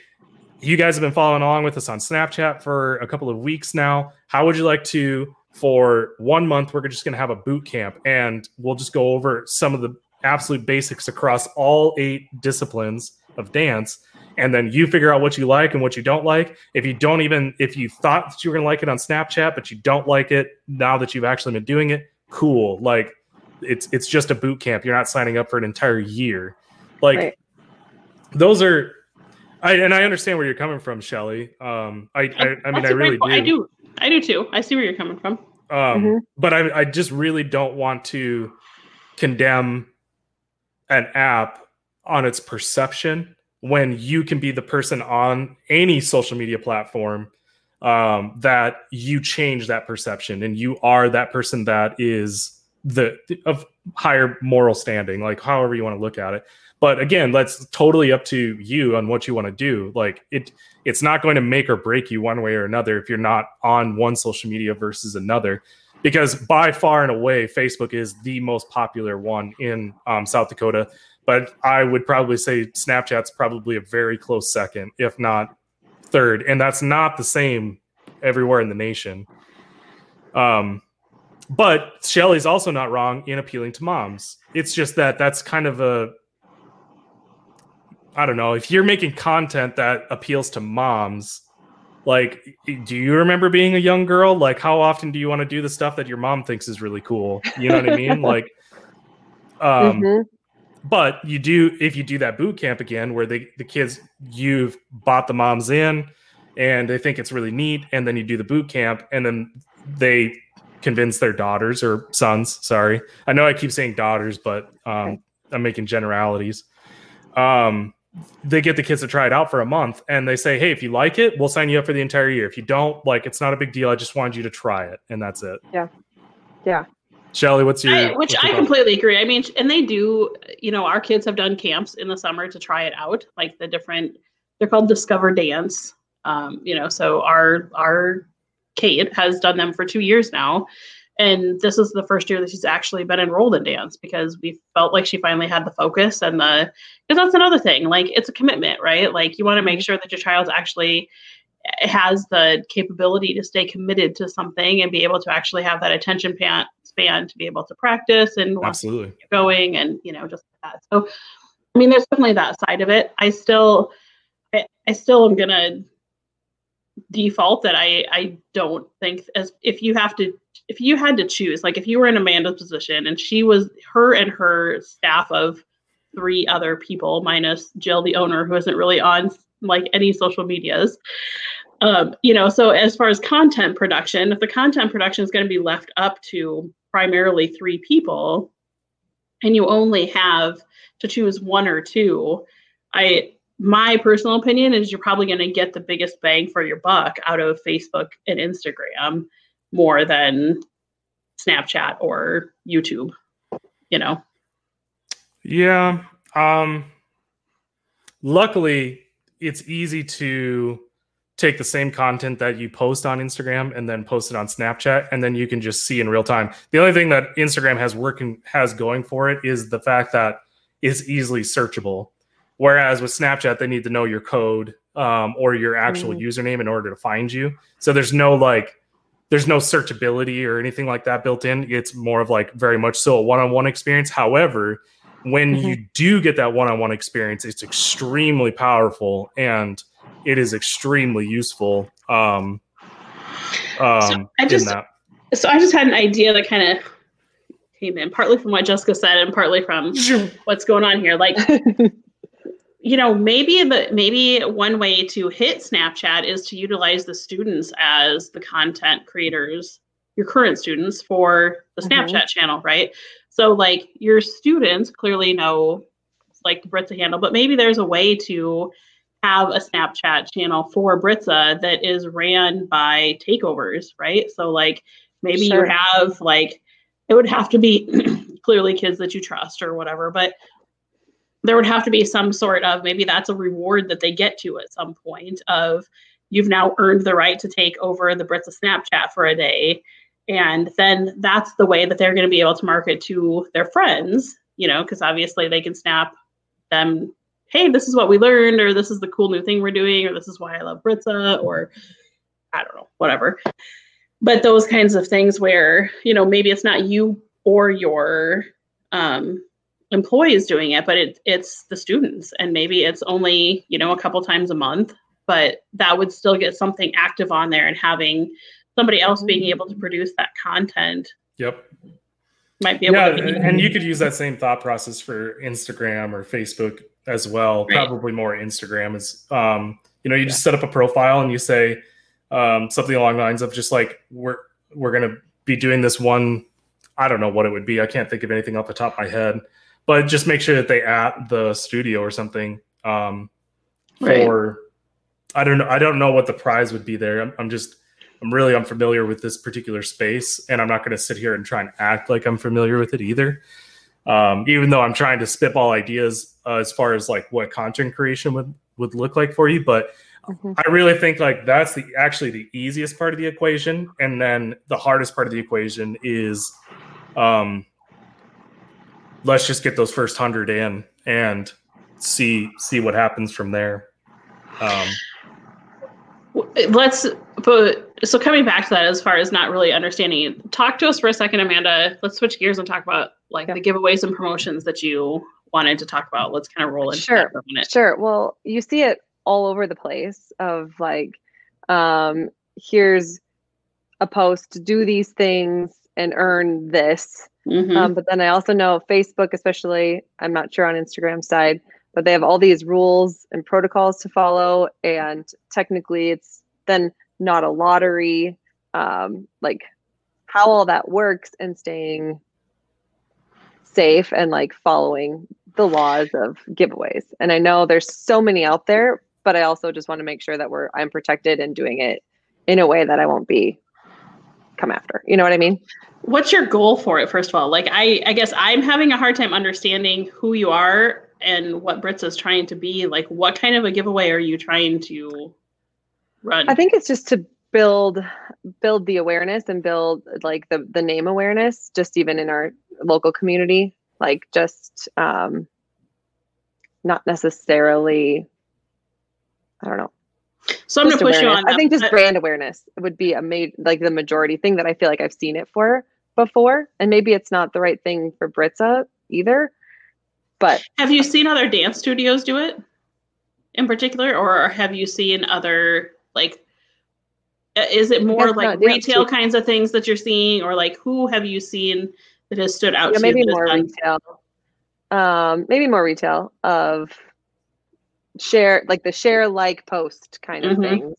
you guys have been following along with us on Snapchat for a couple of weeks now. How would you like to, for one month, we're just going to have a boot camp and we'll just go over some of the absolute basics across all eight disciplines of dance. And then you figure out what you like and what you don't like. If you don't even, if you thought that you were going to like it on Snapchat, but you don't like it now that you've actually been doing it, cool. Like it's it's just a boot camp. You're not signing up for an entire year. Like Right. those are I and I understand where you're coming from, Shelly. Um I I, I mean That's I a really point. do. I do. I do too. I see where you're coming from. Um Mhm. but I I just really don't want to condemn an app on its perception when you can be the person on any social media platform um, that you change that perception and you are that person that is the of higher moral standing like however you want to look at it. But again that's totally up to you on what you want to do. Like it it's not going to make or break you one way or another if you're not on one social media versus another because by far and away facebook is the most popular one in um, south dakota but i would probably say snapchat's probably a very close second if not third and that's not the same everywhere in the nation um but Shelly's also not wrong in appealing to moms. It's just that that's kind of a I don't know, if you're making content that appeals to moms, like do you remember being a young girl? Like how often do you want to do the stuff that your mom thinks is really cool? You know what I mean? Like um Mhm. But you do if you do that boot camp again where the, the kids you've bought the moms in and they think it's really neat and then you do the boot camp and then they convince their daughters or sons sorry. I know i keep saying daughters but um, i'm making generalities. Um, they get the kids to try it out for a month and they say hey if you like it we'll sign you up for the entire year. If you don't like it's not a big deal. I just wanted you to try it and that's it. Yeah. Yeah. Shelly what's your I, which what's your I thought? completely agree. I mean, and they do. You know, our kids have done camps in the summer to try it out, like the different. They're called Discover Dance. Um, you know, so our our Kate has done them for two years now, and this is the first year that she's actually been enrolled in dance because we felt like she finally had the focus and the because that's another thing. Like it's a commitment, right? Like you want to make sure that your child's actually has the capability to stay committed to something and be able to actually have that attention pan, span to be able to practice and absolutely. going and you know just like that. So i mean there's definitely that side of it. I still i, I still am gonna default that i i don't think as if you have to if you had to choose like if you were in amanda's position and she was her and her staff of three other people minus jill the owner who isn't really on like any social medias um, you know so as far as content production if the content production is going to be left up to primarily three people and you only have to choose one or two i my personal opinion is you're probably going to get the biggest bang for your buck out of facebook and instagram more than snapchat or youtube you know Yeah. Um luckily it's easy to take the same content that you post on Instagram and then post it on Snapchat and then you can just see in real time. The only thing that Instagram has working has going for it is the fact that it's easily searchable. Whereas with Snapchat they need to know your code um, or your actual Mm. username in order to find you. So there's no like there's no searchability or anything like that built in. It's more of like very much so a one-on-one experience. However, when mm-hmm. you do get that one-on-one experience, it's extremely powerful and it is extremely useful. Um, um, so I just, so I just had an idea that kind of came in partly from what Jessica said and partly from what's going on here. Like, you know, maybe the maybe one way to hit Snapchat is to utilize the students as the content creators, your current students for the mm-hmm. Snapchat mm-hmm. channel, right? So like your students clearly know like the Britza handle, but maybe there's a way to have a Snapchat channel for Britza that is ran by takeovers, right? So like maybe sure. you have like it would have to be clearly kids that you trust or whatever, but there would have to be some sort of maybe that's a reward that they get to at some point of you've now earned the right to take over the Britza Snapchat for a day. And then that's the way that they're going to be able to market to their friends, you know, because obviously they can snap them hey, this is what we learned, or this is the cool new thing we're doing, or this is why I love Britza, or I don't know, whatever. But those kinds of things where, you know, maybe it's not you or your um, employees doing it, but it, it's the students. And maybe it's only, you know, a couple times a month, but that would still get something active on there and having somebody else being able to produce that content. Yep. Might be able yeah, to. and you could use that same thought process for Instagram or Facebook as well. Right. Probably more Instagram is, um, you know, you yeah. just set up a profile and you say um, something along the lines of just like we're we're gonna be doing this one. I don't know what it would be. I can't think of anything off the top of my head, but just make sure that they at the studio or something. Um, right. Or I don't know. I don't know what the prize would be there. I'm, I'm just I'm really unfamiliar with this particular space, and I'm not going to sit here and try and act like I'm familiar with it either um, even though I'm trying to spitball ideas uh, as far as like what content creation would would look like for you. But mm-hmm. I really think like that's the actually the easiest part of the equation, and then the hardest part of the equation is, um, let's just get those first hundred in and see see what happens from there. Um, let's but so coming back to that as far as not really understanding talk to us for a second amanda. Let's switch gears and talk about like yeah. the giveaways and promotions that you wanted to talk about. Let's kind of roll into sure. sure. Well you see it all over the place of like um here's a post do these things and earn this. Mm-hmm. um, but then i also know facebook especially i'm not sure on instagram side but they have all these rules and protocols to follow and technically it's then not a lottery um, like how all that works and staying safe and like following the laws of giveaways. And i know there's so many out there but i also just want to make sure that we're i'm protected and doing it in a way that i won't be come after. You know what i mean? What's your goal for it first of all? Like i i guess i'm having a hard time understanding who you are and what Britza is trying to be. Like what kind of a giveaway are you trying to run? I think it's just to build build the awareness and build like the the name awareness just even in our local community like just um not necessarily i don't know so i'm going to push you on i think just brand awareness would be a made like the majority thing that i feel like i've seen it for before and maybe it's not the right thing for britza either but have you seen other dance studios do it in particular or have you seen other like uh, is it more like retail kinds of things that you're seeing? Or like who have you seen that has stood out yeah, maybe more retail. Um maybe more retail of share like the share like post kind of mm-hmm. things.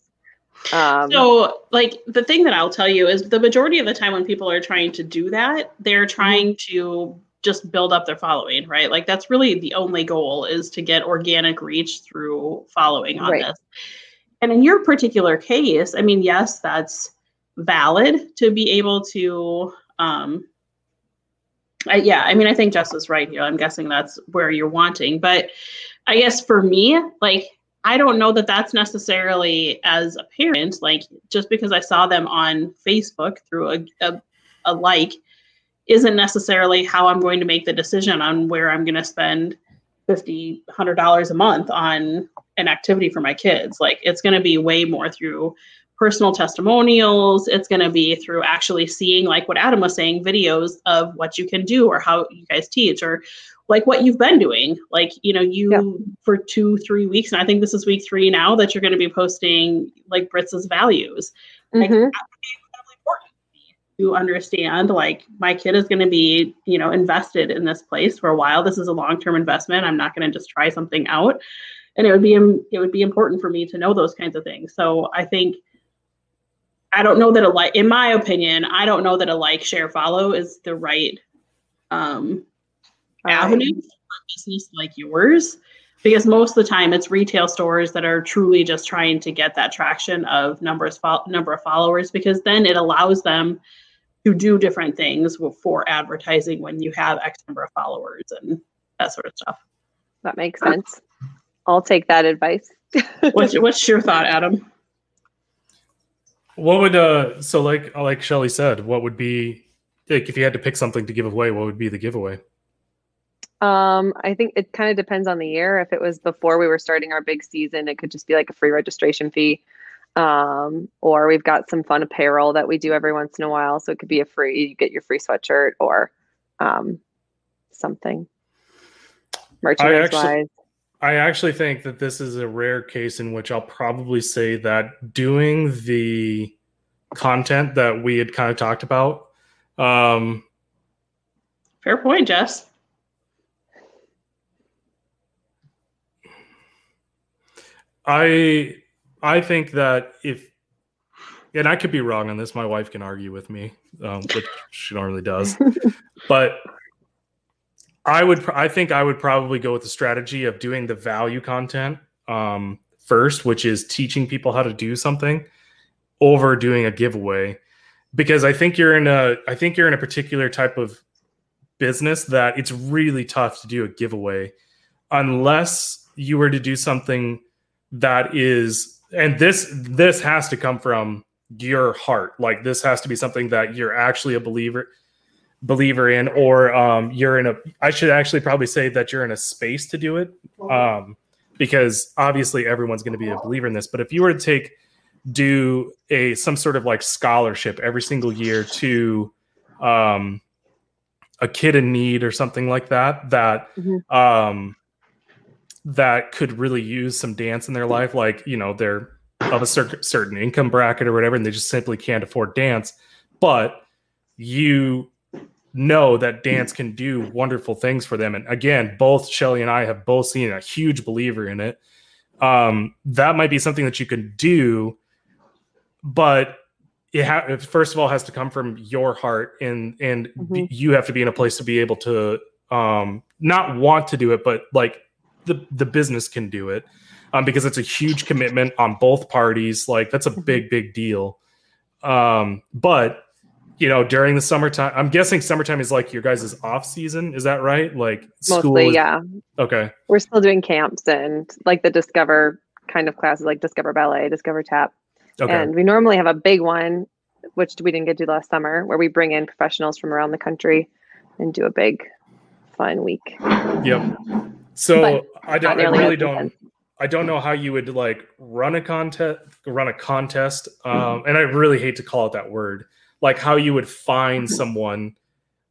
Um, so like the thing that i'll tell you is the majority of the time when people are trying to do that they're trying mm-hmm. to just build up their following right? Like that's really the only goal is to get organic reach through following on right. this and in your particular case, I mean, yes, that's valid to be able to. Um, I, yeah, I mean, I think Jess is right here. I'm guessing that's where you're wanting, but I guess for me, like, I don't know that that's necessarily as a parent. Like, just because I saw them on Facebook through a, a, a like, isn't necessarily how I'm going to make the decision on where I'm going to spend fifty, hundred dollars a month on an activity for my kids. Like it's going to be way more through personal testimonials. It's going to be through actually seeing, like what Adam was saying, videos of what you can do or how you guys teach or like what you've been doing. Like, you know, you yeah. for two, three weeks, and I think this is week three now that you're going to be posting like Britza's values. Mm-hmm. Like, important to understand like my kid is going to be you know invested in this place for a while this is a long-term investment i'm not going to just try something out and it would be it would be important for me to know those kinds of things so i think I don't know that a like, in my opinion, I don't know that a like, share, follow is the right um, avenue for a business like yours, because most of the time it's retail stores that are truly just trying to get that traction of numbers number of followers, because then it allows them to do different things for advertising when you have X number of followers and that sort of stuff. That makes sense. I'll take that advice. what's, what's your thought, Adam? What would uh so like like Shelly said, what would be like if you had to pick something to give away, what would be the giveaway? Um, I think it kind of depends on the year. If it was before we were starting our big season, it could just be like a free registration fee. Um, or we've got some fun apparel that we do every once in a while. So it could be a free, you get your free sweatshirt or um something merchandise wise. I actually think that this is a rare case in which I'll probably say that doing the content that we had kind of talked about. Um, Fair point, Jess. I I think that if and I could be wrong on this, my wife can argue with me, um, which she normally does, but I would. I think I would probably go with the strategy of doing the value content um, first, which is teaching people how to do something, over doing a giveaway, because I think you're in a. I think you're in a particular type of business that it's really tough to do a giveaway, unless you were to do something that is. And this this has to come from your heart. Like this has to be something that you're actually a believer believer in, or um, you're in a. I should actually probably say that you're in a space to do it, um, because obviously everyone's going to be a believer in this. But if you were to take do a some sort of like scholarship every single year to um, a kid in need or something like that, that mm-hmm. um, that could really use some dance in their life, like you know they're of a cer- certain income bracket or whatever, and they just simply can't afford dance, but you know that dance can do wonderful things for them. And again, both Shelly and I have both seen a huge believer in it. Um, that might be something that you can do, but it ha- first of all has to come from your heart, and and mm-hmm. you have to be in a place to be able to um, not want to do it, but like the the business can do it um, because it's a huge commitment on both parties. Like that's a mm-hmm. big big deal. Um, but you know, during the summertime, I'm guessing summertime is like your guys' off season. Is that right? Like mostly, is, yeah. Okay. We're still doing camps and like the Discover kind of classes, like Discover Ballet, Discover Tap. Okay. And we normally have a big one, which we didn't get to last summer, where we bring in professionals from around the country and do a big, fun week. Yep. So I, don't, I really don't. I don't know how you would like run a contest, run a contest, um, mm-hmm. and I really hate to call it that word like how you would find someone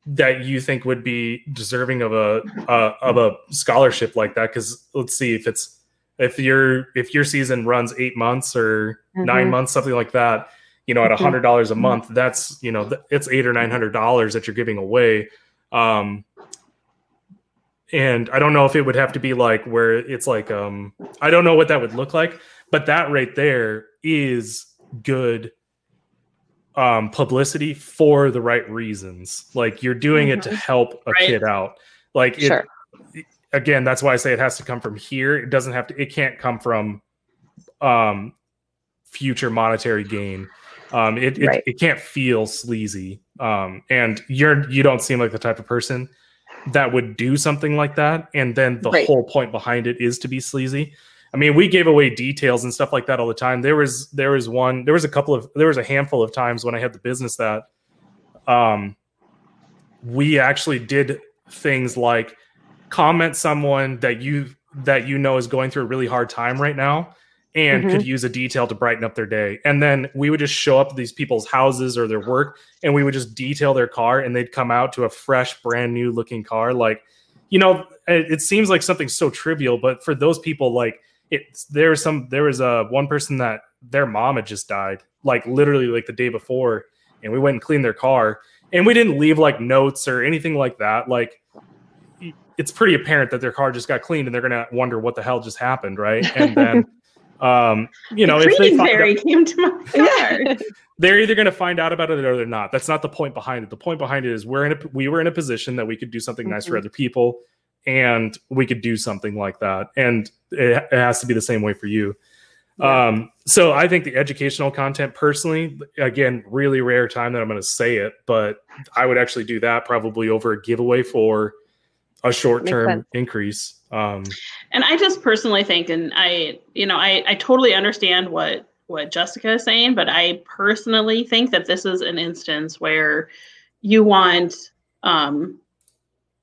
that you think would be deserving of a uh, of a scholarship like that because let's see if it's if your if your season runs eight months or mm-hmm. nine months something like that you know at a hundred dollars a mm-hmm. month that's you know it's eight or nine hundred dollars that you're giving away um and i don't know if it would have to be like where it's like um i don't know what that would look like but that right there is good um, publicity for the right reasons. Like you're doing mm-hmm. it to mm-hmm. help a right. kid out. Like it, sure. again, that's why I say it has to come from here. It doesn't have to. It can't come from um, future monetary gain. Um, it, right. it, it can't feel sleazy. Um, and you're you don't seem like the type of person that would do something like that. And then the right. whole point behind it is to be sleazy. I mean, we gave away details and stuff like that all the time. There was there was one there was a couple of there was a handful of times when I had the business that um we actually did things like comment someone that you that you know is going through a really hard time right now and Mhm. could use a detail to brighten up their day. And then we would just show up to these people's houses or their work and we would just detail their car and they'd come out to a fresh, brand new looking car. Like, you know, it, it seems like something so trivial, but for those people, like, it's there was some there was a one person that their mom had just died, like literally like the day before, and we went and cleaned their car, and we didn't leave like notes or anything like that. Like, it's pretty apparent that their car just got cleaned, and they're gonna wonder what the hell just happened, right? And then, um, you know, the if they cleaning find fairy out- came to my car. they're either going to find out about it or they're not. That's not the point behind it. The point behind it is we're in a we were in a position that we could do something nice for Mhm. other people, and we could do something like that. And it, it has to be the same way for you. Yeah. Um, so I think the educational content, personally, again, really rare time that I'm going to say it, but I would actually do that probably over a giveaway for a short term increase. Um, And I just personally think, and I, you know, I, I totally understand what what Jessica is saying, but I personally think that this is an instance where you want um,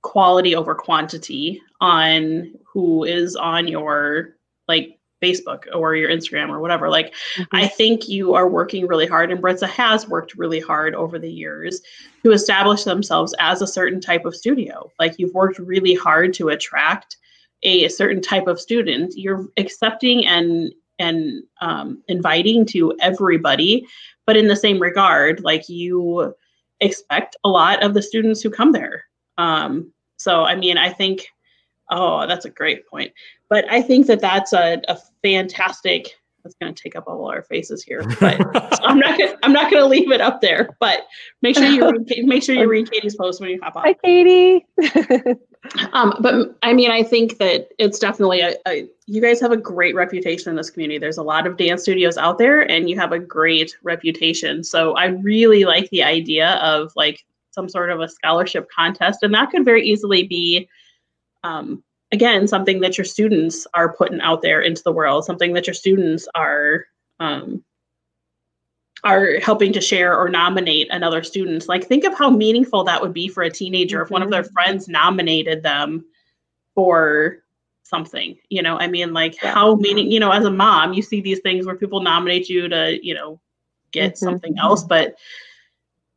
quality over quantity on who is on your like Facebook or your Instagram or whatever. Like, I think you are working really hard, and Britza has worked really hard over the years to establish themselves as a certain type of studio. Like, you've worked really hard to attract a certain type of student. You're accepting and and um, inviting to everybody, but in the same regard, like you expect a lot of the students who come there. Um, so, I mean, I think, oh, that's a great point. But I think that that's a, a fantastic. That's going to take up all our faces here, but so I'm not gonna, I'm not going to leave it up there. But make sure you read, make sure you read Katie's post when you hop on. Hi, Katie. Um, but I mean, I think that it's definitely a, a. You guys have a great reputation in this community. There's a lot of dance studios out there, and you have a great reputation. So I really like the idea of like some sort of a scholarship contest, and that could very easily be, um, again, something that your students are putting out there into the world, something that your students are. Um, are helping to share or nominate another student. Like, think of how meaningful that would be for a teenager if one of their friends nominated them for something. You know, I mean, like, Yeah. how meaning, you know, as a mom, you see these things where people nominate you to, you know, get Mhm. something else. But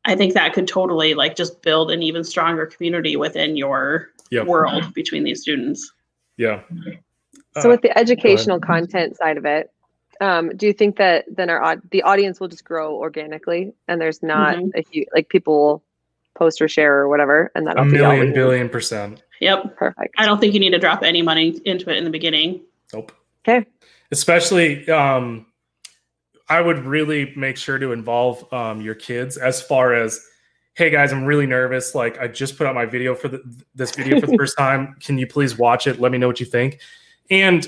I think that could totally, like, just build an even stronger community within your Yep. world between these students. yeah. So Uh, with the educational content side of it, um, do you think that then our the audience will just grow organically, and there's not Mhm. a huge like people will post or share or whatever, and that'll a be all million billion percent. Yep. Perfect. I don't think you need to drop any money into it in the beginning. Nope. Okay. Especially, um, I would really make sure to involve um, your kids as far as, hey guys, I'm really nervous. Like I just put out my video for the, this video for the first time. Can you please watch it? Let me know what you think. And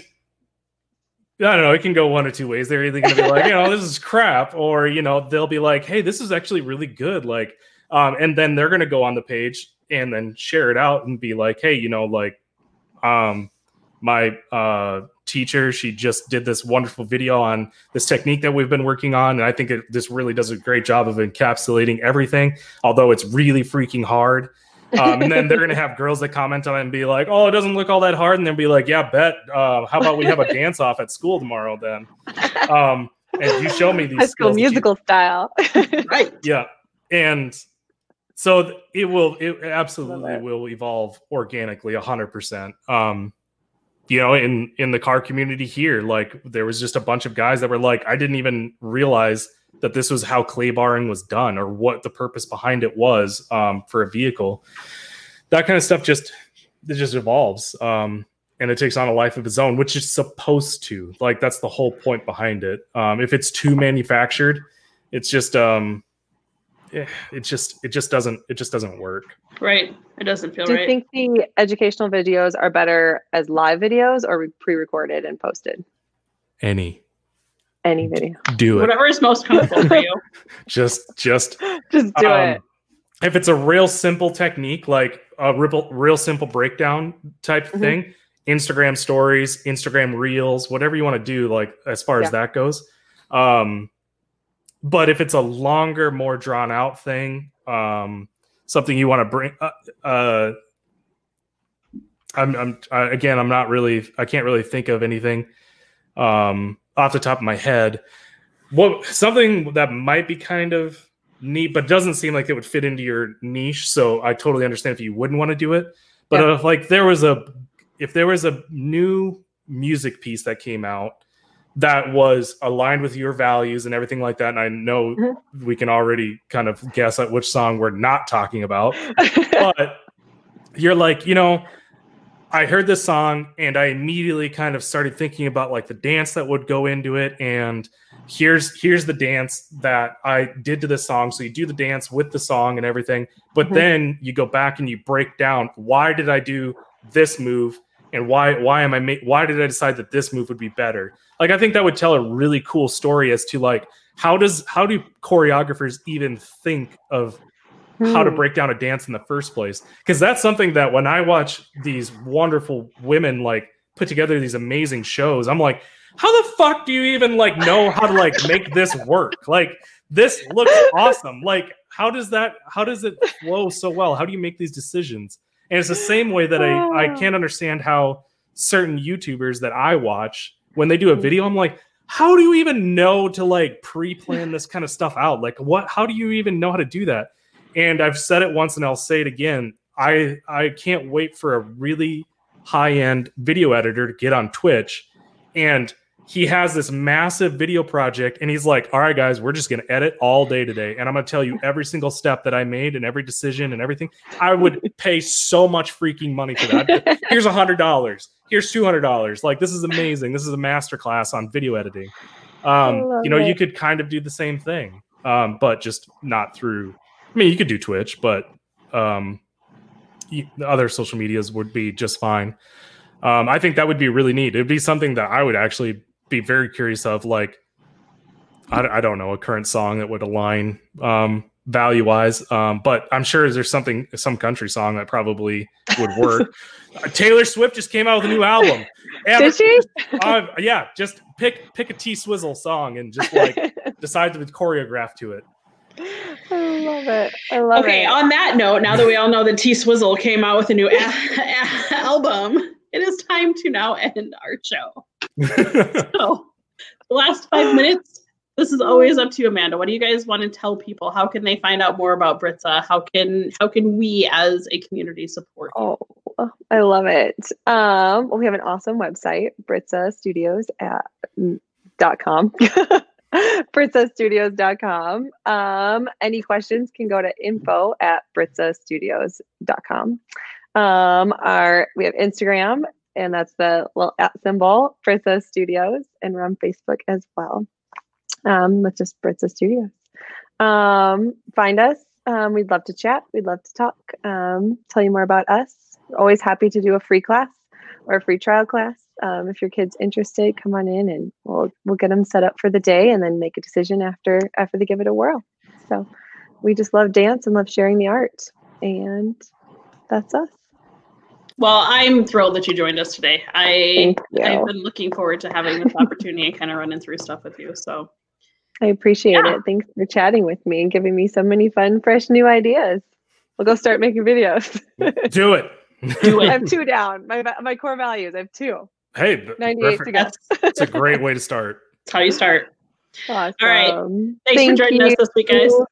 I don't know. It can go one or two ways. They're either going to be like, you know, this is crap, or you know, they'll be like, hey, this is actually really good. Like, um, and then they're going to go on the page and then share it out and be like, hey, you know, like, um, my uh, teacher, she just did this wonderful video on this technique that we've been working on, and I think it, this really does a great job of encapsulating everything. Although it's really freaking hard. Um, and then they're gonna have girls that comment on it and be like, "Oh, it doesn't look all that hard," and then be like, "Yeah, bet. Uh, how about we have a dance off at school tomorrow then?" Um, and you show me these High school skills that you- musical style. Right. yeah and so it will it absolutely it. will evolve organically 100% um you know in in the car community here like there was just a bunch of guys that were like i didn't even realize that this was how clay barring was done or what the purpose behind it was um for a vehicle. That kind of stuff just it just evolves um and it takes on a life of its own which is supposed to. Like that's the whole point behind it. Um if it's too manufactured it's just um it just it just doesn't it just doesn't work Right. It doesn't feel right. do you think the educational videos are better as live videos or pre-recorded and posted? any Any video, do it Whatever is most comfortable for you. just just just do um, it. if it's a real simple technique like a real, real simple breakdown type Mhm. thing instagram stories instagram reels whatever you want to do like as far Yeah. as that goes um but if it's a longer more drawn out thing um something you want to bring uh, uh i'm i'm again i'm not really i can't really think of anything um, off the top of my head. What something that might be kind of neat, but doesn't seem like it would fit into your niche. So I totally understand if you wouldn't want to do it. But Yeah. if like there was a if there was a new music piece that came out that was aligned with your values and everything like that, and I know Mhm. we can already kind of guess at which song we're not talking about, but you're like, you know, I heard this song and I immediately kind of started thinking about like the dance that would go into it and here's here's the dance that I did to this song so you do the dance with the song and everything but Mhm. then you go back and you break down why did I do this move and why why am I ma- why did I decide that this move would be better like I think that would tell a really cool story as to like how does how do choreographers even think of how to Hmm. break down a dance in the first place? Because that's something that when i watch these wonderful women like put together these amazing shows i'm like how the fuck do you even like know how to like make this work? Like this looks awesome. Like how does that how does it flow so well? How do you make these decisions? And it's the same way that i i can't understand how certain youtubers that i watch when they do a mm-hmm. video i'm like how do you even know to like pre-plan this kind of stuff out? Like what how do you even know how to do that? And I've said it once and I'll say it again. I I can't wait for a really high end video editor to get on Twitch, and he has this massive video project, and he's like, "All right, guys, we're just gonna edit all day today, and I'm gonna tell you every single step that I made and every decision and everything." I would pay so much freaking money for that. Here's a hundred dollars. Here's two hundred dollars. Like this is amazing. This is a masterclass on video editing. Um, you know, you could kind of do the same thing, um, but just not through I mean, you could do Twitch, but um, y- the other social medias would be just fine. Um, I think that would be really neat. It'd be something that I would actually be very curious of. Like, I, I don't know, a current song that would align um, value wise, um, but I'm sure there's something, some country song that probably would work. Uh, Taylor Swift just came out with a new album. Did she? Uh, yeah, just pick pick a T Swizzle song and just like decide to choreograph to it. I love it. I love Okay, it. Okay, on that note, now that we all know that T Swizzle came out with a new a- a- album, it is time to now end our show. So, the last five minutes, this is always up to you, Amanda. What do you guys want to tell people? How can they find out more about Britza? How can how can we as a community support? you? Oh, I love it. Um, well, we have an awesome website, Britza Studios at mm, dot com. BritzaStudios.com. Um, any questions can go to info at BritzaStudios.com. Um, our we have Instagram, and that's the little at symbol, Britza Studios, and we're on Facebook as well. Um, with just Britza Studios. Um, find us. Um, we'd love to chat. We'd love to talk. Um, tell you more about us. We're always happy to do a free class or a free trial class. Um, if your kid's interested, come on in and we'll we'll get them set up for the day and then make a decision after after they give it a whirl. So we just love dance and love sharing the art, and that's us. Well, I'm thrilled that you joined us today. I I've been looking forward to having this opportunity and kind of running through stuff with you. So I appreciate Yeah. it. Thanks for chatting with me and giving me so many fun, fresh new ideas. We'll go start making videos. Do it. Do it. I it. have two down. My my core values. I have two. hey, 98 to perfect. go. It's a great way to start. that's how you start. Awesome. right. Thanks for joining us this week, guys. you.